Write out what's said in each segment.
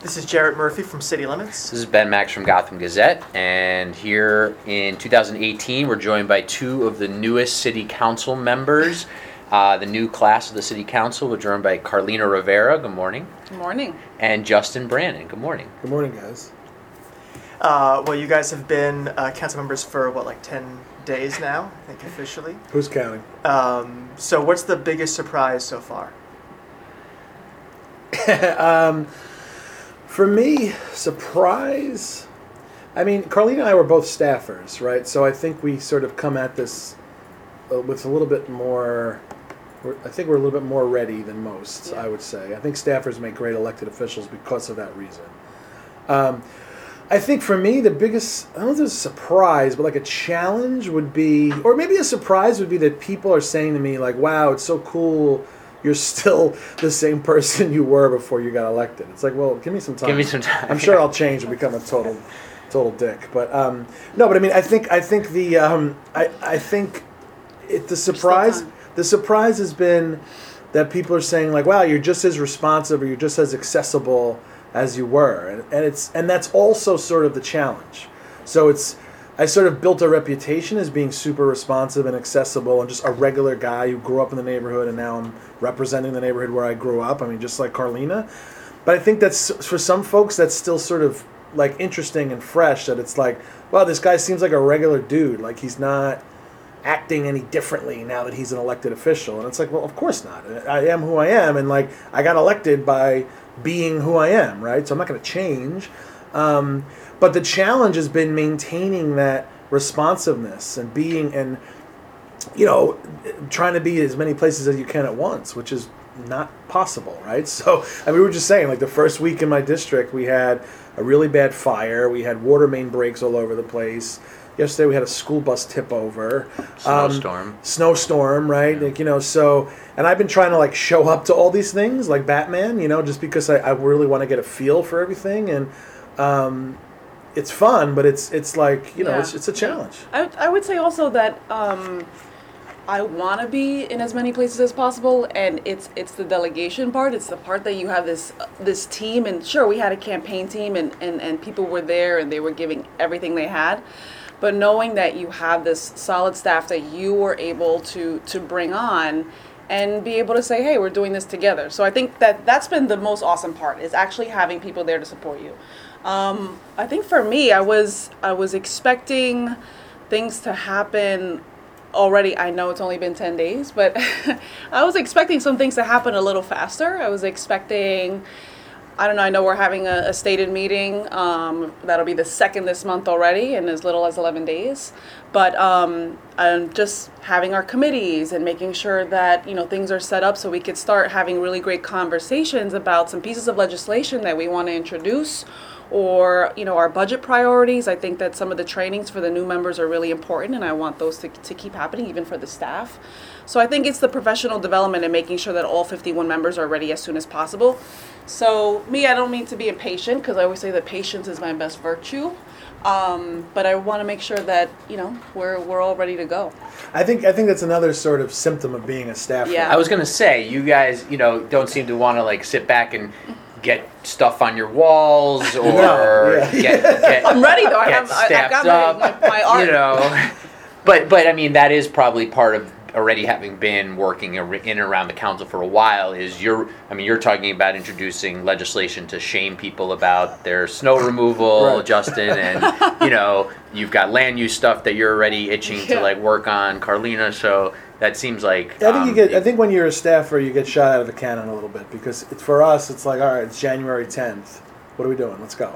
This is Jarrett Murphy from City Limits. This is Ben Max from Gotham Gazette, and here in 2018, we're joined by two of the newest city council members. Uh, the new class of the city council, we're joined by Carlina Rivera, good morning, Good morning. and Justin Brannon. good morning. Good morning, guys. Uh, well, you guys have been uh, council members for what, like 10 days now, I think officially. Who's counting? Um, so, what's the biggest surprise so far? um, for me, surprise. I mean, Carlina and I were both staffers, right? So I think we sort of come at this uh, with a little bit more. I think we're a little bit more ready than most. Yeah. I would say. I think staffers make great elected officials because of that reason. Um, I think for me, the biggest, I don't know if it's a surprise, but like a challenge would be, or maybe a surprise would be that people are saying to me, like, wow, it's so cool. You're still the same person you were before you got elected. It's like, well, give me some time. Give me some time. I'm sure I'll change and become a total, total dick. But um, no, but I mean, I think, I think the, um, I, I think it, the surprise, the surprise has been that people are saying like, wow, you're just as responsive or you're just as accessible as you were, and, and it's and that's also sort of the challenge. So it's I sort of built a reputation as being super responsive and accessible and just a regular guy who grew up in the neighborhood and now I'm representing the neighborhood where I grew up. I mean, just like Carlina. But I think that's for some folks that's still sort of like interesting and fresh that it's like, wow, this guy seems like a regular dude. Like he's not acting any differently now that he's an elected official. And it's like, well, of course not. I am who I am, and like I got elected by being who I am, right? So I'm not going to change. Um, but the challenge has been maintaining that responsiveness and being and you know trying to be as many places as you can at once, which is not possible, right? So I mean, we were just saying, like the first week in my district, we had a really bad fire. We had water main breaks all over the place. Yesterday we had a school bus tip over. Um, Snowstorm. snowstorm, right? Like you know, so and I've been trying to like show up to all these things like Batman, you know, just because I, I really want to get a feel for everything, and um, it's fun, but it's it's like you know, Yeah. it's it's a challenge. I, would- I would say also that um, I want to be in as many places as possible, and it's it's the delegation part. It's the part that you have this this team, and sure, we had a campaign team, and, and, and people were there, and they were giving everything they had. But knowing that you have this solid staff that you were able to to bring on, and be able to say, hey, we're doing this together. So I think that that's been the most awesome part is actually having people there to support you. Um, I think for me, I was I was expecting things to happen already. I know it's only been ten days, but I was expecting some things to happen a little faster. I was expecting. I don't know. I know we're having a, a stated meeting. Um, that'll be the second this month already, in as little as 11 days. But um, um, just having our committees and making sure that you know things are set up so we could start having really great conversations about some pieces of legislation that we want to introduce, or you know our budget priorities. I think that some of the trainings for the new members are really important, and I want those to, to keep happening even for the staff. So I think it's the professional development and making sure that all 51 members are ready as soon as possible. So me, I don't mean to be impatient because I always say that patience is my best virtue. Um, but I want to make sure that you know we're we're all ready to go. I think I think that's another sort of symptom of being a staff Yeah. I was gonna say, you guys, you know, don't seem to want to like sit back and get stuff on your walls or yeah. get, get I'm ready though. I have I, I staffed got up, my, my, my art. you know. But but I mean that is probably part of already having been working in and around the council for a while. Is you're I mean you're talking about introducing legislation to shame people about their snow removal, Right. Justin, and you know you've got land use stuff that you're already itching to like work on, Carlina. So that seems like I think um, you get. I think when you're a staffer, you get shot out of the cannon a little bit because it's, for us, it's like, all right, it's January 10th. What are we doing? Let's go.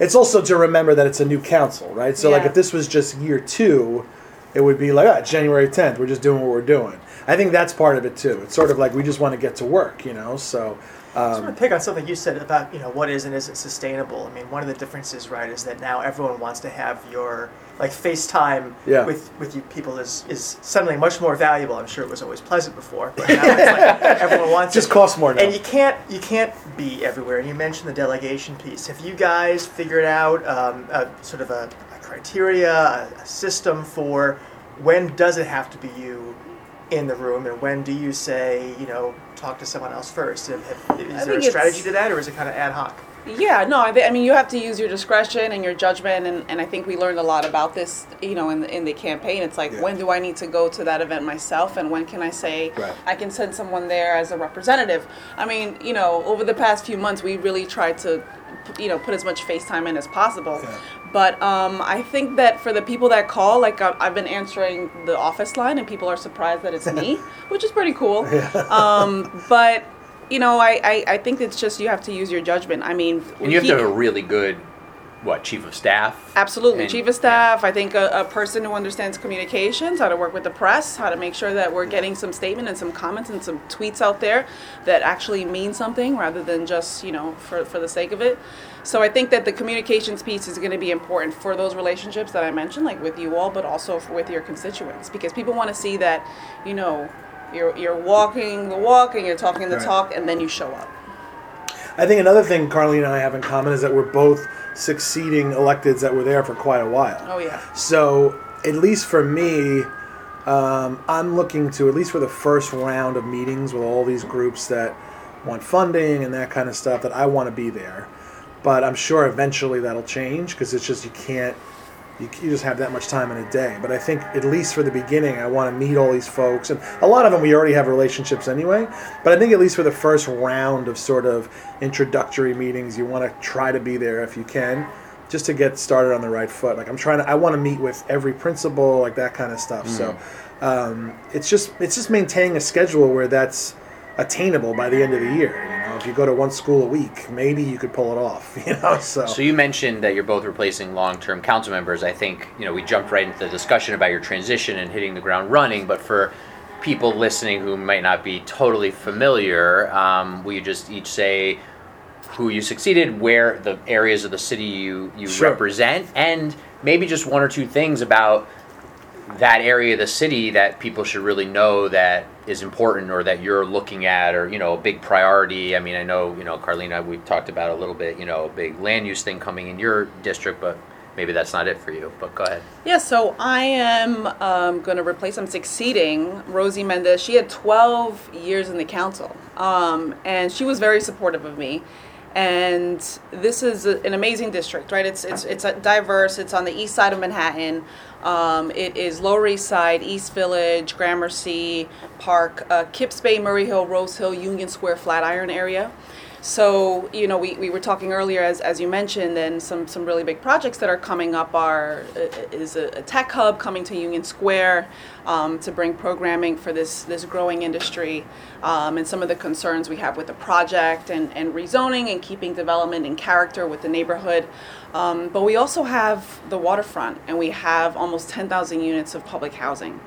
It's also to remember that it's a new council, right? So, like, if this was just year two, it would be like, ah, it's January 10th. We're just doing what we're doing. I think that's part of it too. It's sort of like we just want to get to work, you know. So, I just um, want to pick on something you said about you know what is and isn't sustainable. I mean, one of the differences, right, is that now everyone wants to have your like FaceTime Yeah. with with you people is is suddenly much more valuable. I'm sure it was always pleasant before, but now it's like everyone wants just it. costs more now. And you can't you can't be everywhere. And you mentioned the delegation piece. Have you guys figured out um, a, sort of a, a criteria, a, a system for when does it have to be you in the room, and when do you say you know talk to someone else first? Have, have, is I there a strategy to that, or is it kind of ad hoc? Yeah, no, I, thi- I mean, you have to use your discretion and your judgment, and, and I think we learned a lot about this, you know, in the, in the campaign. It's like, Yeah. when do I need to go to that event myself, and when can I say Right. I can send someone there as a representative? I mean, you know, over the past few months, we really tried to, you know, put as much FaceTime in as possible. Yeah. But um, I think that for the people that call, like I- I've been answering the office line, and people are surprised that it's me, which is pretty cool. Um, but you know, I, I, I think it's just you have to use your judgment. I mean, And you have to have a really good, what, chief of staff? Absolutely. And- Chief of staff, I think a, a person who understands communications, how to work with the press, how to make sure that we're getting some statement and some comments and some tweets out there that actually mean something rather than just, you know, for, for the sake of it. So I think that the communications piece is going to be important for those relationships that I mentioned, like with you all, but also for, with your constituents, because people want to see that, you know, you're, you're walking the walk and you're talking the Right. talk and then you show up. I think another thing Carly and I have in common is that we're both succeeding electeds that were there for quite a while. Oh, yeah. So, at least for me, um, I'm looking to, at least for the first round of meetings with all these groups that want funding and that kind of stuff, that I want to be there. But I'm sure eventually that'll change because it's just you can't, you, you just have that much time in a day. But I think at least for the beginning, I want to meet all these folks. And a lot of them we already have relationships anyway. But I think at least for the first round of sort of introductory meetings, you want to try to be there if you can just to get started on the right foot. Like I'm trying to, I want to meet with every principal, like that kind of stuff. So um, it's just it's just maintaining a schedule where that's attainable by the end of the year. Know, if you go to one school a week, maybe you could pull it off. You know, so, So you mentioned that you're both replacing long-term council members. I think you know we jumped right into the discussion about your transition and hitting the ground running. But for people listening who might not be totally familiar, um, will you just each say who you succeeded, where the areas of the city you you Sure. represent, and maybe just one or two things about that area of the city that people should really know that is important or that you're looking at or you know a big priority i mean i know you know carlina we've talked about a little bit you know a big land use thing coming in your district but maybe that's not it for you but go ahead Yeah, so I am um, going to replace, I'm succeeding Rosie Mendez. She had 12 years in the council, um, and she was very supportive of me. And this is a, an amazing district, right? It's it's it's diverse. It's on the east side of Manhattan. Um, it is Lower East Side, East Village, Gramercy Park, uh, Kips Bay, Murray Hill, Rose Hill, Union Square, Flatiron area. So, you know, we, we were talking earlier, as, as you mentioned, and some, some really big projects that are coming up are uh, is a, a tech hub coming to Union Square um, to bring programming for this, this growing industry um, and some of the concerns we have with the project and, and rezoning and keeping development in character with the neighborhood. Um, but we also have the waterfront and we have almost 10,000 units of public housing.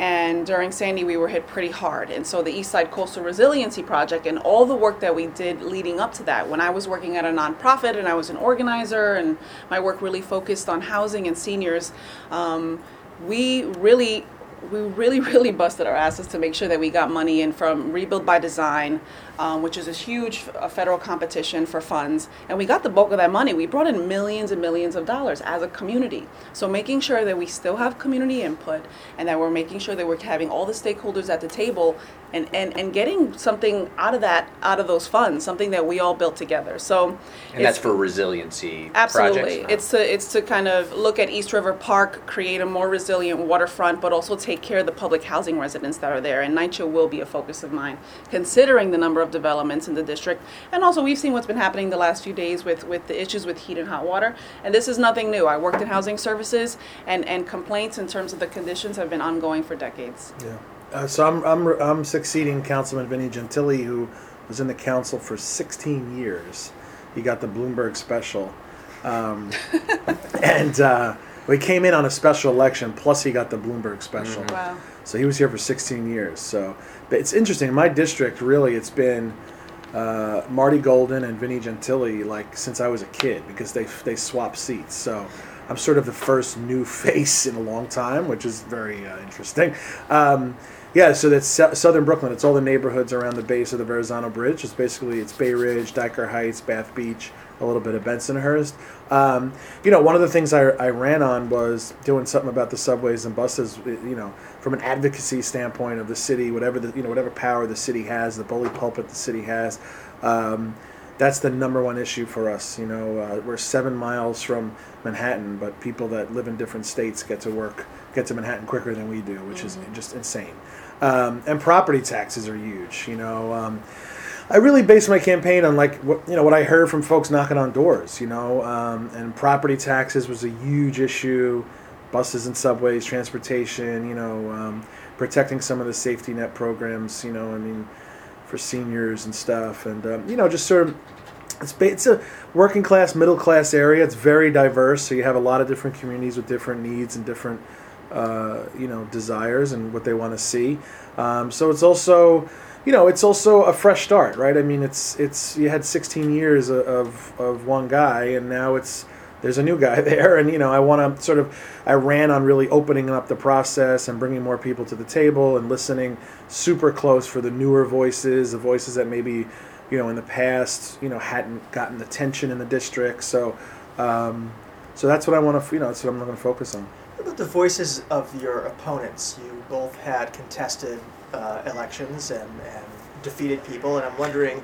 And during Sandy, we were hit pretty hard. And so the East Side Coastal Resiliency Project and all the work that we did leading up to that, when I was working at a nonprofit and I was an organizer and my work really focused on housing and seniors, um, we really we really, really busted our asses to make sure that we got money in from Rebuild by Design, um, which is a huge uh, federal competition for funds. And we got the bulk of that money. We brought in millions and millions of dollars as a community. So making sure that we still have community input and that we're making sure that we're having all the stakeholders at the table and, and, and getting something out of that, out of those funds, something that we all built together. So and that's for resiliency Absolutely. projects It's to it's to kind of look at East River Park, create a more resilient waterfront, but also take care of the public housing residents that are there. And NYCHA will be a focus of mine, considering the number of developments in the district. And also, we've seen what's been happening the last few days with, with the issues with heat and hot water. And this is nothing new. I worked in housing services, and, and complaints in terms of the conditions have been ongoing for decades. Yeah. Uh, so I'm, I'm, I'm succeeding Councilman Vinny Gentile, who was in the council for 16 years. He got the Bloomberg special. Um, and uh, we came in on a special election, plus he got the Bloomberg special. Wow. So he was here for 16 years. So, it's interesting. In my district, really, it's been uh, Marty Golden and Vinny Gentile like since I was a kid because they they swap seats. So I'm sort of the first new face in a long time, which is very uh, interesting. Um, yeah, so that's southern Brooklyn. It's all the neighborhoods around the base of the Verrazano Bridge. It's basically it's Bay Ridge, Dyker Heights, Bath Beach, a little bit of Bensonhurst. Um, you know, one of the things I, I ran on was doing something about the subways and buses. You know, from an advocacy standpoint of the city, whatever the you know whatever power the city has, the bully pulpit the city has. Um, that's the number one issue for us. You know, uh, we're seven miles from Manhattan, but people that live in different states get to work, get to Manhattan quicker than we do, which is just insane. Um, and property taxes are huge. You know, um, I really based my campaign on like what you know what I heard from folks knocking on doors. You know, um, and property taxes was a huge issue. Buses and subways, transportation. You know, um, protecting some of the safety net programs. You know, I mean, for seniors and stuff, and um, you know, just sort of it's it's a working class, middle class area. It's very diverse, so you have a lot of different communities with different needs and different uh, you know desires and what they want to see. Um, so it's also you know it's also a fresh start, right? I mean, it's it's you had 16 years of of, one guy, and now it's there's a new guy there, and you know I want to sort of I ran on really opening up the process and bringing more people to the table and listening super close for the newer voices, the voices that maybe you know in the past you know hadn't gotten the attention in the district. So um, so that's what I want to you know that's what I'm going to focus on. What about the voices of your opponents? You both had contested uh, elections and, and defeated people, and I'm wondering,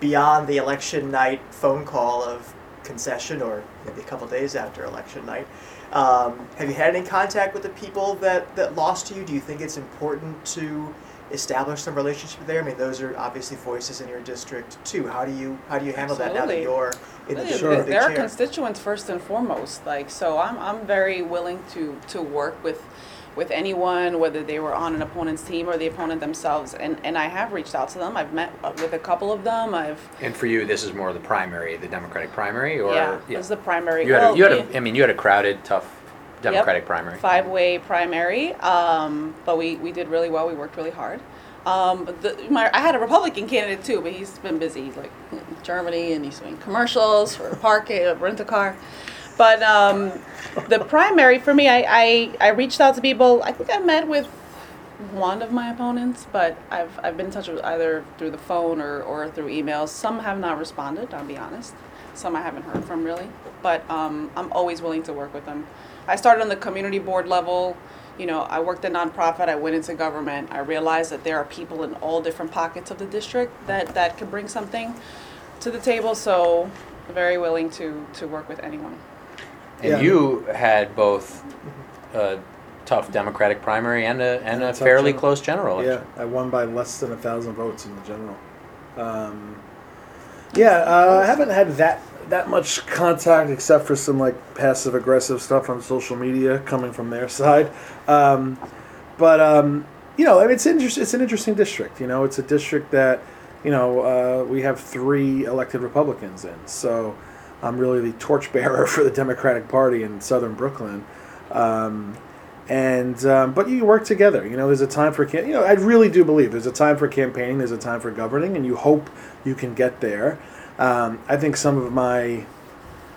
beyond the election night phone call of concession, or maybe a couple days after election night, um, have you had any contact with the people that, that lost to you? Do you think it's important to establish some relationship there? I mean, those are obviously voices in your district too. How do you how do you handle that now that you're in the, Sure. the, They're chair? constituents first and foremost. Like, so I'm, I'm very willing to, to work with, with anyone, whether they were on an opponent's team or the opponent themselves. And, and I have reached out to them. I've met with a couple of them. I've, And for you, this is more the primary, the Democratic primary, or yeah, it was the primary. You had, a, you had a, I mean, you had a crowded, tough Yep. Democratic primary. five-way primary, um, but we, we did really well. We worked really hard. Um, but the, my, I had a Republican candidate too, but he's been busy like in Germany and he's doing commercials for parking, rent a car. But um, the primary for me, I, I, I reached out to people. I think I met with one of my opponents, but I've, I've been in touch with either through the phone or, or through emails. Some have not responded, I'll be honest. Some I haven't heard from really, but um, I'm always willing to work with them. I started on the community board level. You know, I worked in nonprofit. I went into government. I realized that there are people in all different pockets of the district that that could bring something to the table. So, very willing to to work with anyone. And Yeah. you had both a tough Democratic primary and a and And a fairly general. close general Yeah. I won by less than a thousand votes in the general. Um, yeah, uh, I haven't had that that much contact except for some like passive aggressive stuff on social media coming from their side. Um, but um, you know, I mean, it's inter- it's an interesting district. You know, it's a district that you know uh, we have three elected Republicans in, so I'm really the torchbearer for the Democratic Party in Southern Brooklyn. Um, and um, but you work together. You know, there's a time for you know. I really do believe there's a time for campaigning. There's a time for governing, and you hope you can get there. Um, I think some of my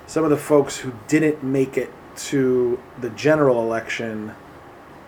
some of the folks who didn't make it to the general election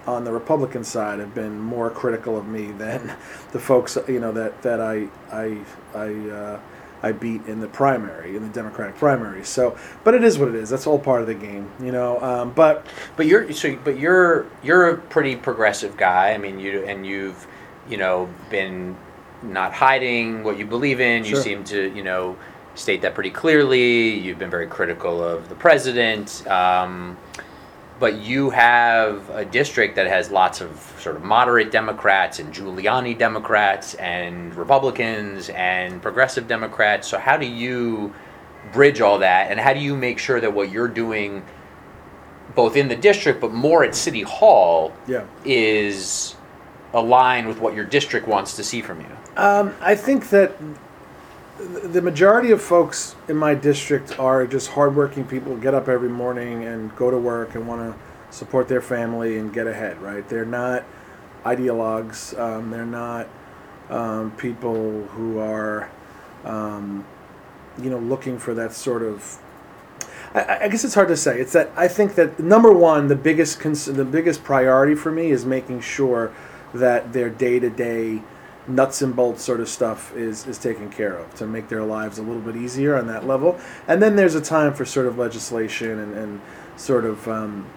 on the Republican side have been more critical of me than the folks you know that that I I I uh, I beat in the primary in the Democratic primary. So, but it is what it is. That's all part of the game, you know. Um, but But you're so but you're you're a pretty progressive guy. I mean, you and you've you know been not hiding what you believe in. You Sure. seem to you know state that pretty clearly. You've been very critical of the president. Um, but you have a district that has lots of sort of moderate Democrats and Giuliani Democrats and Republicans and progressive Democrats. So how do you bridge all that, and how do you make sure that what you're doing, both in the district but more at City Hall, yeah. is aligned with what your district wants to see from you? Um, I think that th- the majority of folks in my district are just hardworking people, get up every morning and go to work and want to support their family and get ahead, right? They're not ideologues. Um, they're not um, people who are, um, you know, looking for that sort of. I, I guess it's hard to say. It's that I think that number one, the biggest cons- the biggest priority for me is making sure that their day to day nuts and bolts sort of stuff is is taken care of to make their lives a little bit easier on that level. And then there's a time for sort of legislation and, and sort of um,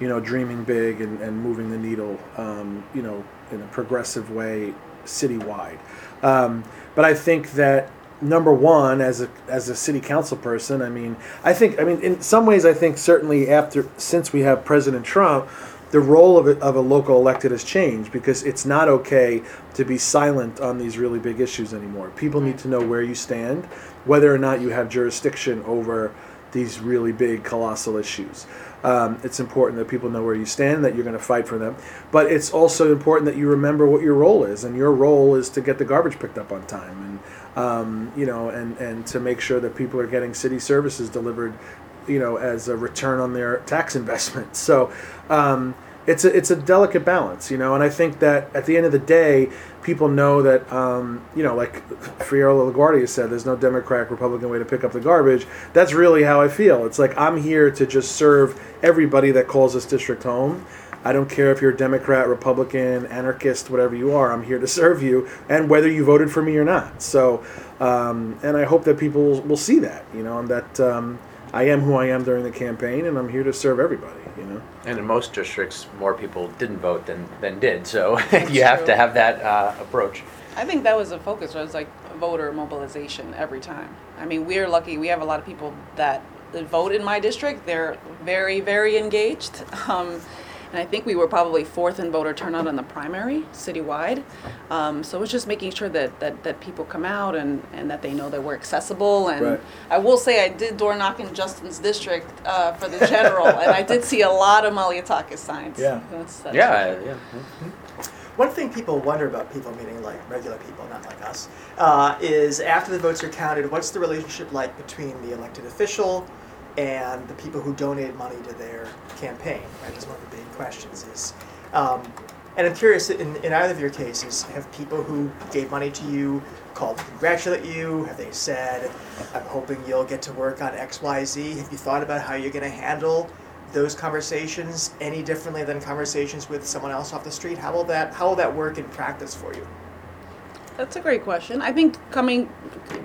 you know dreaming big and, and moving the needle um, you know in a progressive way citywide. Um, but I think that number one, as a as a city council person, I mean, I think, I mean, in some ways, I think certainly after since we have President Trump, the role of a, of a local elected has changed because it's not okay to be silent on these really big issues anymore. People need to know where you stand, whether or not you have jurisdiction over these really big, colossal issues. Um, it's important that people know where you stand, that you're going to fight for them. But it's also important that you remember what your role is, and your role is to get the garbage picked up on time, and um, you know, and and to make sure that people are getting city services delivered, you know, as a return on their tax investment. So. Um, it's a, it's a delicate balance, you know, and I think that at the end of the day, people know that, um, you know, like Fiorello LaGuardia said, there's no Democrat, Republican way to pick up the garbage. That's really how I feel. It's like I'm here to just serve everybody that calls this district home. I don't care if you're a Democrat, Republican, anarchist, whatever you are. I'm here to serve you, and whether you voted for me or not. So, um, and I hope that people will see that, you know, and that um, I am who I am during the campaign, and I'm here to serve everybody, you know. And in most districts, more people didn't vote than, than did, so you have to have that uh, approach. I think that was a focus. It was like voter mobilization every time. I mean, we're lucky. We have a lot of people that vote in my district. They're very, very engaged. Um, and I think we were probably fourth in voter turnout in the primary citywide. Um, so it's just making sure that, that, that people come out and, and that they know that we're accessible. And Right. I will say I did door knock in Justin's district uh, for the general, and I did see a lot of Malliotakis signs. Yeah. That's, that's Yeah, yeah. One thing people wonder about people, meaning like regular people, not like us, uh, is after the votes are counted, what's the relationship like between the elected official and the people who donated money to their campaign? Right, that's one of the big questions. Is um, and I'm curious, in, in either of your cases, have people who gave money to you called to congratulate you? Have they said, "I'm hoping you'll get to work on X, Y, Z"? Have you thought about how you're going to handle those conversations any differently than conversations with someone else off the street? How will that how will that work in practice for you? That's a great question. I think coming,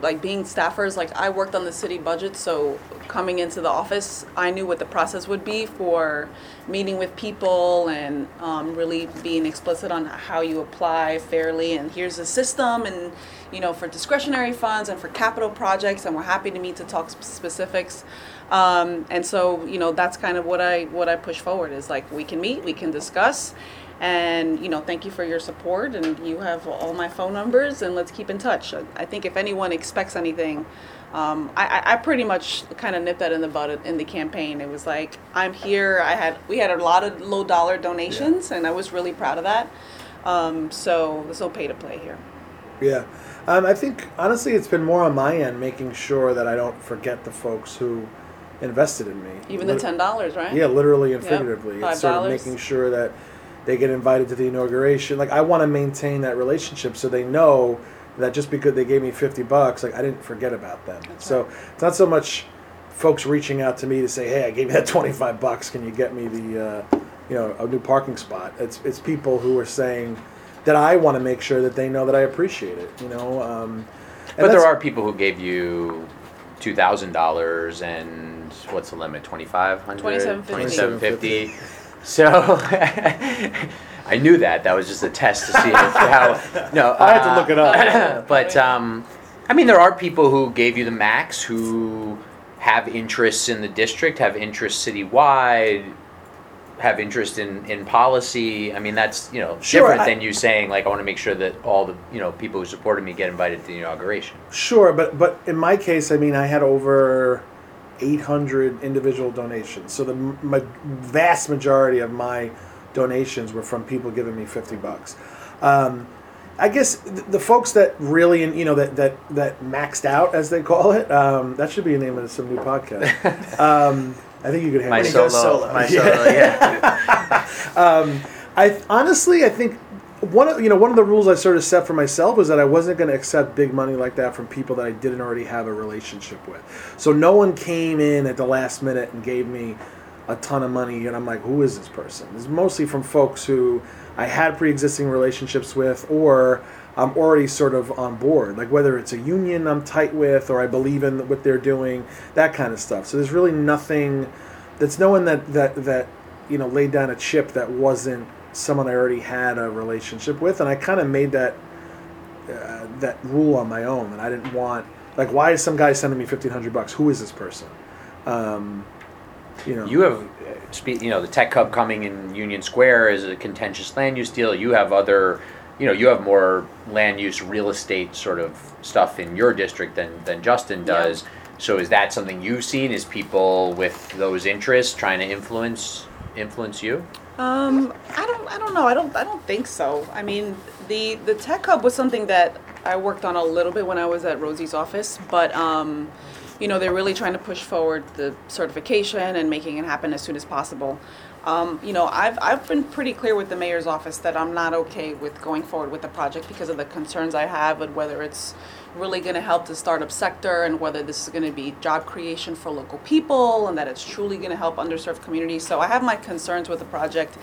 like being staffers, like I worked on the city budget, so coming into the office, I knew what the process would be for meeting with people and um, really being explicit on how you apply fairly. And here's the system, and you know, for discretionary funds and for capital projects, and we're happy to meet to talk sp- specifics. Um, and so, you know, that's kind of what I what I push forward is like we can meet, we can discuss, and you know thank you for your support and you have all my phone numbers and let's keep in touch i think if anyone expects anything um, I, I- pretty much kind of nipped that in the bud in the campaign it was like i'm here i had we had a lot of low dollar donations and i was really proud of that um, so there's no pay to play here Yeah. Um, I think honestly, it's been more on my end making sure that I don't forget the folks who invested in me. even the ten dollars right Yeah, literally and Yep. figuratively. Five It's sort of making sure that they get invited to the inauguration. Like I want to maintain that relationship so they know that just because they gave me fifty bucks, like I didn't forget about them. That's so right. it's not so much folks reaching out to me to say, "Hey, I gave you that twenty five bucks. Can you get me the, uh, you know, a new parking spot?" It's it's people who are saying that I want to make sure that they know that I appreciate it. You know. Um, and But there are people who gave you two thousand dollars and what's the limit? Twenty five hundred. $27.50. Twenty-seven fifty. So I knew that. That was just a test to see if, how. No, I had to uh, look it up. but um, I mean, there are people who gave you the max who have interests in the district, have interests citywide, have interest in, in policy. I mean, that's you know Sure, different I- than you saying like I want to make sure that all the you know people who supported me get invited to the inauguration. Sure, but but in my case, I mean, I had over 800 individual donations. So the m- ma- vast majority of my donations were from people giving me 50 bucks. Um, I guess th- the folks that really, you know, that that that maxed out, as they call it, um, that should be a name of some new podcast. Um, I think you could My he handle solo, solo. my Yeah. solo, yeah. um, I honestly, I think one of you know one of the rules I sort of set for myself was that I wasn't going to accept big money like that from people that I didn't already have a relationship with. So no one came in at the last minute and gave me a ton of money, and I'm like, who is this person? It's mostly from folks who I had pre-existing relationships with, or I'm already sort of on board. Like whether it's a union I'm tight with, or I believe in what they're doing, that kind of stuff. So there's really nothing. That's no one that that that you know laid down a chip that wasn't someone I already had a relationship with, and I kind of made that uh, that rule on my own and I didn't want Like, why is some guy sending me fifteen hundred bucks? Who is this person? Um, you know, You have, uh, you know, the tech hub coming in Union Square is a contentious land use deal. You have other, you know, you have more land use real estate sort of stuff in your district than than Justin Yeah. does. So is that something you've seen? Is people with those interests trying to influence influence you? Um, I don't, I don't know. I don't, I don't think so. I mean, the the tech hub was something that I worked on a little bit when I was at Rosie's office, but um, you know, they're really trying to push forward the certification and making it happen as soon as possible. Um, you know, I've I've been pretty clear with the mayor's office that I'm not okay with going forward with the project because of the concerns I have and whether it's really going to help the startup sector and whether this is going to be job creation for local people and that it's truly going to help underserved communities. So I have my concerns with the project.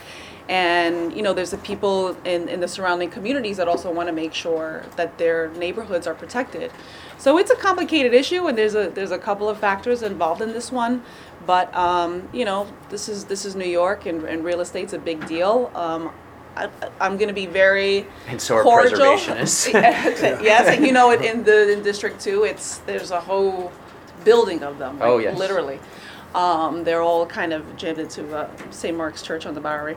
And, you know, there's the people in, in the surrounding communities that also want to make sure that their neighborhoods are protected. So it's a complicated issue and there's a there's a couple of factors involved in this one. But um, you know, this is this is New York and, and real estate's a big deal. Um, I, I'm going to be very And so are cordial. preservationists. yes, and you know it in the in District too. It's there's a whole building of them. like, Oh, yes. literally. Um, they're all kind of jammed into uh, St. Mark's Church on the Bowery.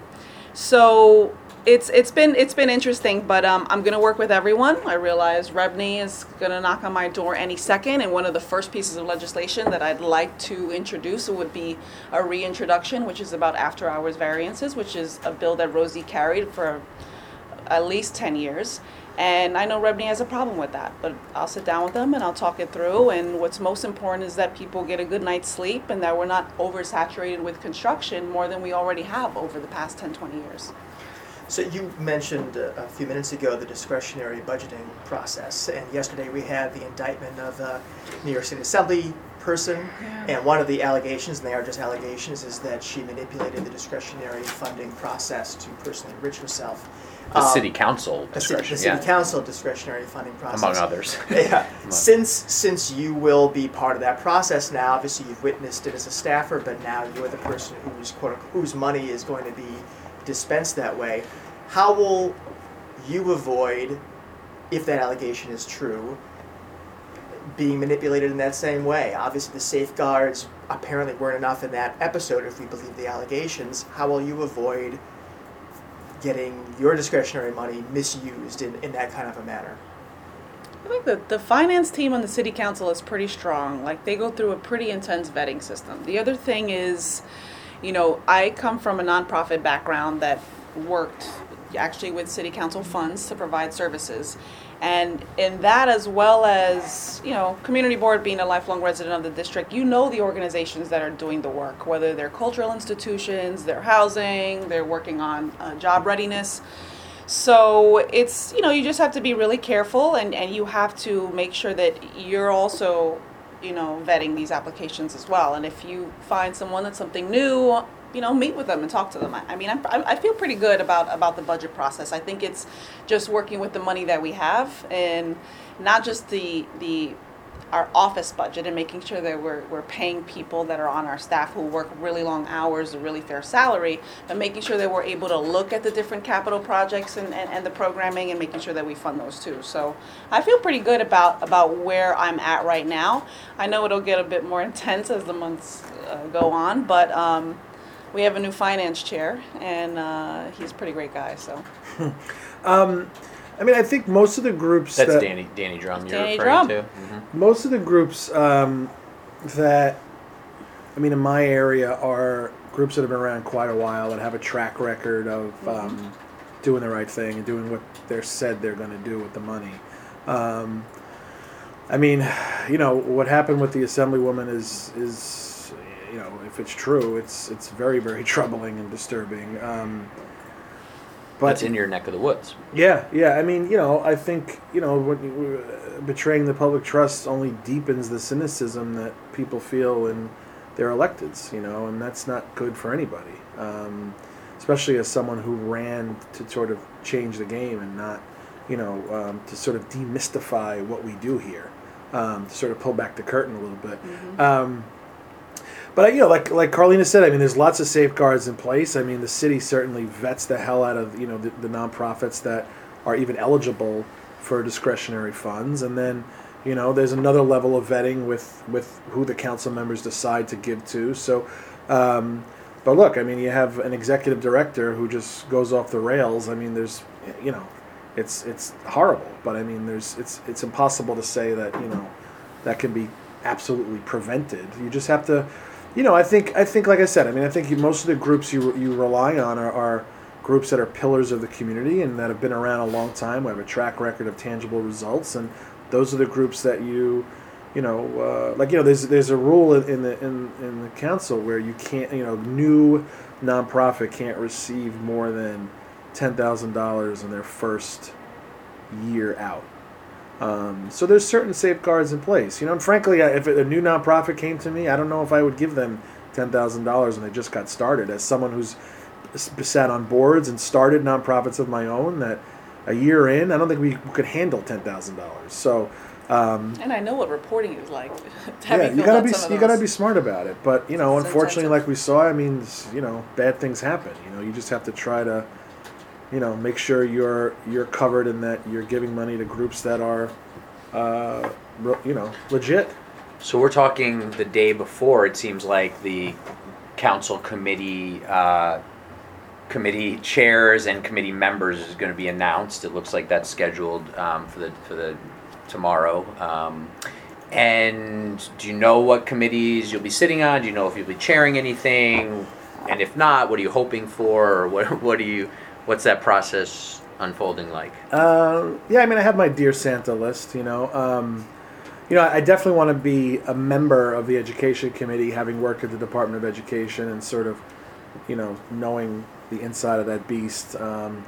So it's it's been it's been interesting, but um, I'm gonna work with everyone. I realize REBNY is gonna knock on my door any second, and one of the first pieces of legislation that I'd like to introduce would be a reintroduction, which is about after-hours variances, which is a bill that Rosie carried for at least 10 years. And I know REBNY has a problem with that, but I'll sit down with them and I'll talk it through. And what's most important is that people get a good night's sleep and that we're not oversaturated with construction more than we already have over the past 10, 20 years. So you mentioned uh, a few minutes ago the discretionary budgeting process, and yesterday we had the indictment of a New York City Assembly person, Yeah. and one of the allegations, and they are just allegations, is that she manipulated the discretionary funding process to personally enrich herself. The Um, city council the city, discretion, the city yeah, council discretionary funding process. among others. Yeah. Among- Since since you will be part of that process now, obviously you've witnessed it as a staffer, but now you're the person whose quote whose money is going to be dispensed that way. How will you avoid, if that allegation is true, being manipulated in that same way? Obviously, the safeguards apparently weren't enough in that episode, if we believe the allegations. How will you avoid getting your discretionary money misused in, in that kind of a manner? I think that the finance team on the city council is pretty strong. Like they go through a pretty intense vetting system. The other thing is, you know, I come from a nonprofit background that worked actually with city council funds to provide services. And in that, as well as, you know, community board being a lifelong resident of the district, you know the organizations that are doing the work, whether they're cultural institutions, they're housing, they're working on uh, job readiness. So it's, you know, you just have to be really careful and, and you have to make sure that you're also, you know, vetting these applications as well. And if you find someone that's something new, you know, meet with them and talk to them. I, I mean, I'm, I feel pretty good about, about the budget process. I think it's just working with the money that we have and not just the, the, our office budget and making sure that we're, we're paying people that are on our staff who work really long hours, a really fair salary, but making sure that we're able to look at the different capital projects and, and, and the programming and making sure that we fund those too. So I feel pretty good about, about where I'm at right now. I know it'll get a bit more intense as the months uh, go on, but um, we have a new finance chair and uh, he's a pretty great guy, so. Um, I mean, I think most of the groups That's that Danny Danny Dromm you're Danny referring Dromm. to. Mhm. most of the groups um, that I mean in my area are groups that have been around quite a while and have a track record of um, doing the right thing and doing what they're said they're going to do with the money. Um, I mean, you know what happened with the assemblywoman is is you know if it's true, it's it's very very troubling and disturbing. Um, but That's in your neck of the woods. yeah, yeah. I mean, you know, I think you know, when you, uh, betraying the public trust only deepens the cynicism that people feel in their electeds. You know, and that's not good for anybody. Um, especially as someone who ran to sort of change the game and not, you know, um, to sort of demystify what we do here, um, to sort of pull back the curtain a little bit. Um, but you know, like like Carlina said, I mean, there's lots of safeguards in place. I mean, the city certainly vets the hell out of you know the, the nonprofits that are even eligible for discretionary funds, and then You know, there's another level of vetting with with who the council members decide to give to. So, um, but look, I mean, you have an executive director who just goes off the rails. I mean, there's, you know, it's it's horrible. But I mean, there's it's it's impossible to say that you know that can be absolutely prevented. You just have to, you know, I think I think like I said, I mean, I think you, most of the groups you you rely on are. are groups that are pillars of the community and that have been around a long time, who have a track record of tangible results, and those are the groups that you, you know, uh, like you know, there's there's a rule in the in in the council where you can't, you know, new nonprofit can't receive more than ten thousand dollars in their first year out. Um, so there's certain safeguards in place, you know. And frankly, if a new nonprofit came to me, I don't know if I would give them ten thousand dollars when they just got started. As someone who's sat on boards and started nonprofits of my own that a year in, I don't think we could handle ten thousand dollars. So, um, And I know what reporting is like. yeah, you gotta be you gotta be smart about it. But you know, unfortunately, like we saw, I mean, you know, bad things happen. You know, you just have to try to, you know, make sure you're you're covered and that you're giving money to groups that are, uh, you know, legit. So we're talking the day before. It seems like the council committee uh, committee chairs and committee members is going to be announced. It looks like that's scheduled um, for the for the tomorrow. Um, and do you know what committees you'll be sitting on? Do you know if you'll be chairing anything? And if not, what are you hoping for? Or what what do you what's that process unfolding like? Uh, yeah, I mean, I have my dear Santa list. You know, um, you know, I definitely want to be a member of the education committee, having worked at the Department of Education and sort of, you know, knowing the inside of that beast. Um,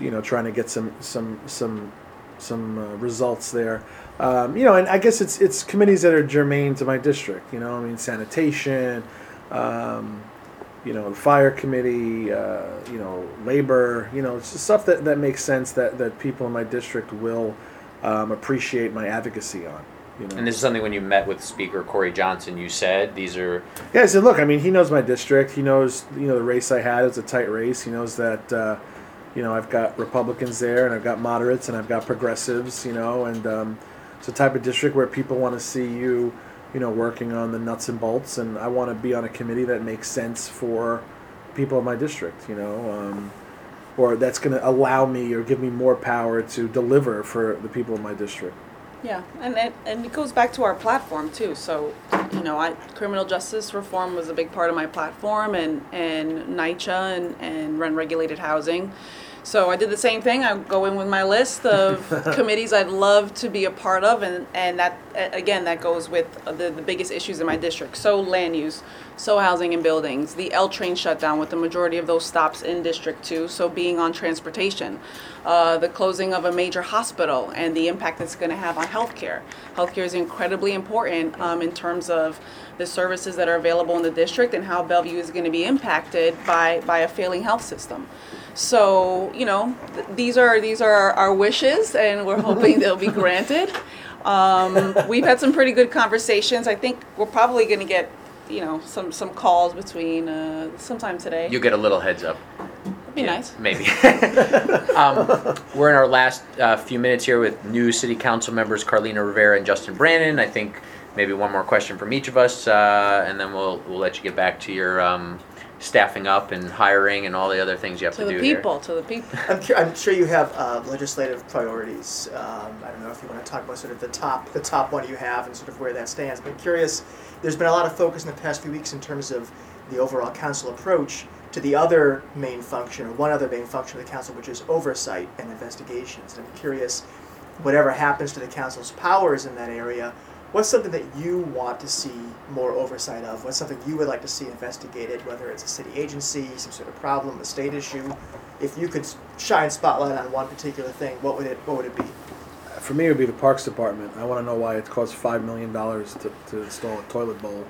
you know, trying to get some some some some uh, results there. Um, you know, and I guess it's it's committees that are germane to my district. You know, I mean, sanitation. Um, you know, the fire committee, uh, you know, labor, you know, it's just stuff that, that makes sense that, that people in my district will um, appreciate my advocacy on. You know. And this is something when you met with Speaker Corey Johnson, you said these are Yeah, I said, look, I mean, he knows my district. He knows, you know, the race I had. It was a tight race. He knows that, uh, you know, I've got Republicans there, and I've got moderates, and I've got progressives. You know, and um, it's a type of district where people want to see you, you know, working on the nuts and bolts. And I want to be on a committee that makes sense for people in my district. You know, um, or that's going to allow me or give me more power to deliver for the people in my district. Yeah, and it, and it goes back to our platform too. So, you know, I, criminal justice reform was a big part of my platform, and and NYCHA and and run regulated housing. So I did the same thing. I go in with my list of committees I'd love to be a part of, and and that again that goes with the the biggest issues in my district. So land use, so housing and buildings, the L train shutdown with the majority of those stops in District Two. So being on transportation, uh, the closing of a major hospital and the impact it's going to have on healthcare. Healthcare is incredibly important um, in terms of the services that are available in the district and how Bellevue is going to be impacted by by a failing health system. So you know, th- these are these are our, our wishes, and we're hoping they'll be granted. Um, we've had some pretty good conversations. I think we're probably going to get you know some some calls between uh, sometime today. you get a little heads up. It'd be Yeah, nice. Maybe. um, we're in our last uh, few minutes here with new city council members Carlina Rivera and Justin Brannon. I think maybe one more question from each of us, uh, and then we'll we'll let you get back to your um, staffing up and hiring and all the other things you have To to, the do people, to the people. I'm, cu- I'm sure you have uh, legislative priorities. Um, I don't know if you want to talk about sort of the top, the top one you have, and sort of where that stands. But I'm curious, there's been a lot of focus in the past few weeks in terms of the overall council approach to the other main function, or one other main function of the council, which is oversight and investigations. And I'm curious, whatever happens to the council's powers in that area, what's something that you want to see more oversight of? What's something you would like to see investigated, whether it's a city agency, some sort of problem, a state issue? If you could shine spotlight on one particular thing, what would it what would it be? For me, it would be the Parks Department. I want to know why it costs five million dollars to, to install a toilet bowl,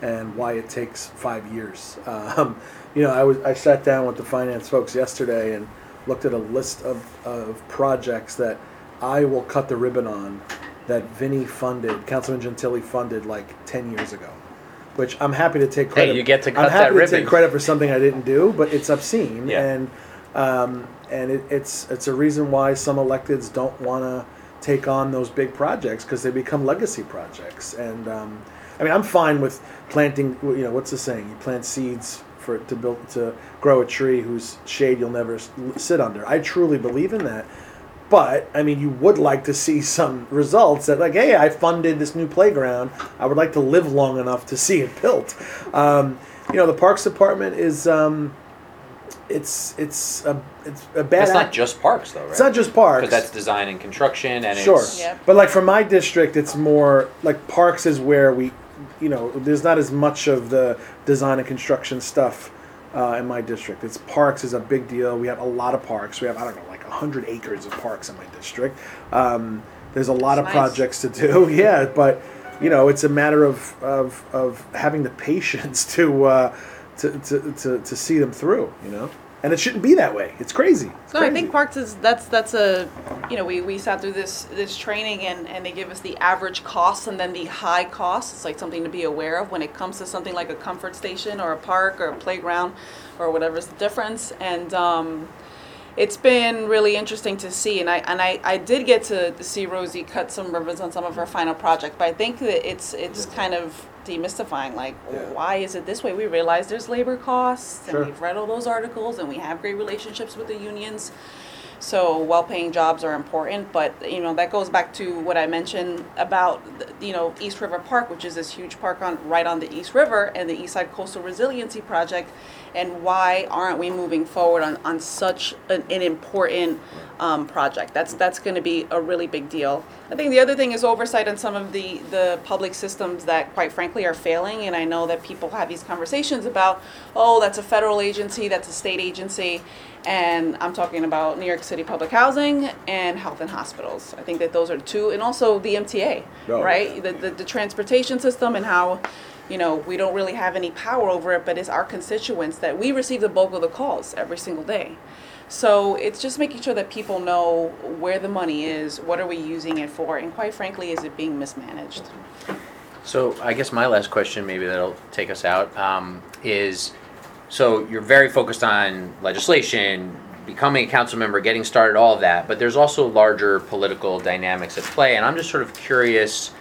and why it takes five years. Um, you know, I was I sat down with the finance folks yesterday and looked at a list of, of projects that I will cut the ribbon on that Vinny funded, Councilman Gentile funded like ten years ago. Which I'm happy to take credit. Hey, you get to I'm happy that to take credit for something I didn't do, but it's obscene Yeah. and um, and it, it's it's a reason why some electeds don't want to take on those big projects because they become legacy projects. And um, I mean, I'm fine with planting. You know, what's the saying? You plant seeds for to build to grow a tree whose shade you'll never sit under. I truly believe in that. But I mean, you would like to see some results that, like, hey, I funded this new playground. I would like to live long enough to see it built. Um, you know, the Parks Department is um, it's it's a it's a bad. That's not act- just parks, though, right? It's not just parks. Because that's design and construction, and Sure. it's Yep. But like for my district, it's more like parks is where we, you know, there's not as much of the design and construction stuff uh, in my district. It's parks is a big deal. We have a lot of parks. We have I don't know like hundred acres of parks in my district. Um, there's a lot of Nice. projects to do. yeah, but you know, it's a matter of of, of having the patience to, uh, to, to to to see them through. You know. And it shouldn't be that way. It's crazy. It's No, I think parks is that's that's a you know we, we sat through this this training and, and they give us the average cost and then the high cost. It's like something to be aware of when it comes to something like a comfort station or a park or a playground or whatever's the difference. And um, it's been really interesting to see. And I and I, I did get to, see Rosie cut some ribbons on some of her final project, but I think that it's it's kind of demystifying like Yeah. why is it this way we realize there's labor costs and Sure. we've read all those articles and we have great relationships with the unions so well-paying jobs are important but you know that goes back to what i mentioned about you know east river park which is this huge park on right on the east river and the east side coastal resiliency project and why aren't we moving forward on, on such an, an important um, project that's that's going to be a really big deal i think the other thing is oversight on some of the the public systems that quite frankly are failing and i know that people have these conversations about oh that's a federal agency that's a state agency and I'm talking about New York City Public Housing and Health and Hospitals. I think that those are two, and also the MTA, Oh, right? The, the the transportation system and how, you know, we don't really have any power over it, but it's our constituents that we receive the bulk of the calls every single day. So it's just making sure that people know where the money is, what are we using it for, and quite frankly, is it being mismanaged? So I guess my last question, maybe that'll take us out, um, is so you're very focused on legislation, becoming a council member, getting started, all of that, but there's also larger political dynamics at play, and I'm just sort of curious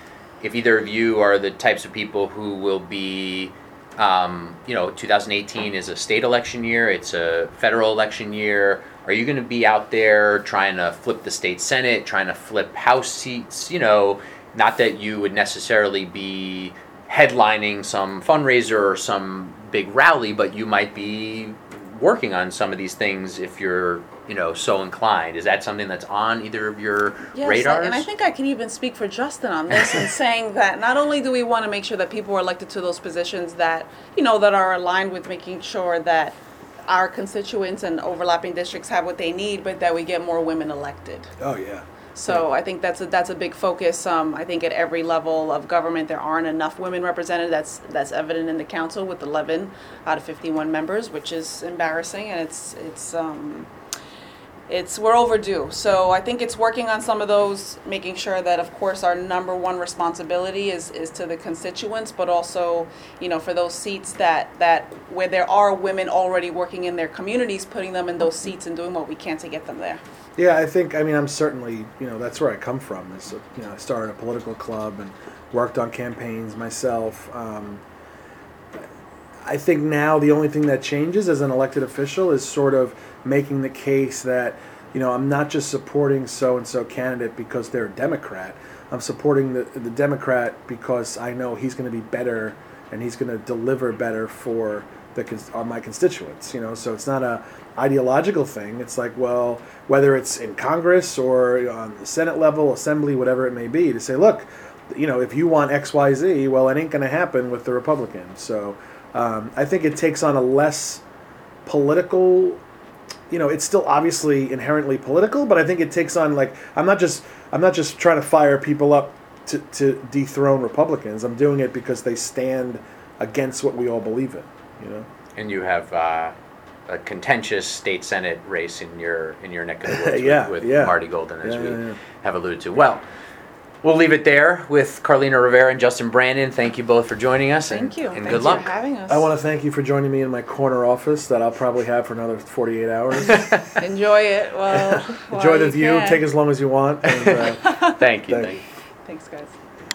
if either of you are the types of people who will be, um, you know, 2018 is a state election year, it's a federal election year. Are you going to be out there trying to flip the state senate, trying to flip House seats? You know, not that you would necessarily be headlining some fundraiser or some big rally, but you might be working on some of these things if you're, you know, so inclined. Is that something that's on either of your Yes, radars? and I think I can even speak for Justin on this in saying that not only do we want to make sure that people are elected to those positions that, you know, that are aligned with making sure that our constituents and overlapping districts have what they need, but that we get more women elected. Oh yeah. So I think that's a, that's a big focus. Um, I think at every level of government there aren't enough women represented. That's that's evident in the council with 11 out of 51 members, which is embarrassing, and it's it's um, it's we're overdue. So I think it's working on some of those, making sure that of course our number one responsibility is is to the constituents, but also you know for those seats that that where there are women already working in their communities, putting them in those seats and doing what we can to get them there. Yeah, I think. I mean, I'm certainly. You know, that's where I come from. Is you know, I started a political club and worked on campaigns myself. Um, I think now the only thing that changes as an elected official is sort of making the case that you know I'm not just supporting so and so candidate because they're a Democrat. I'm supporting the the Democrat because I know he's going to be better and he's going to deliver better for the cons- uh, my constituents. You know, so it's not a ideological thing. It's like, well, whether it's in Congress or on the Senate level, Assembly, whatever it may be, to say, look, you know, if you want X, Y, Z, well, it ain't going to happen with the Republicans. So um, I think it takes on a less political. You know, it's still obviously inherently political, but I think it takes on like I'm not just I'm not just trying to fire people up to, to dethrone Republicans. I'm doing it because they stand against what we all believe in. You know. and you have uh, a contentious state senate race in your in your neck of the woods Yeah, with, with yeah. Marty Golden, as Yeah, we have alluded to. Well, we'll leave it there with Carlina Rivera and Justin Brannon. Thank you both for joining us. Thank and, you. And Thanks good luck. for having us. I want to thank you for joining me in my corner office that I'll probably have for another 48 hours. Enjoy it. Well, Enjoy the view. can. Take as long as you want. And, uh, Thank you. Thank Thank you. Thanks, guys.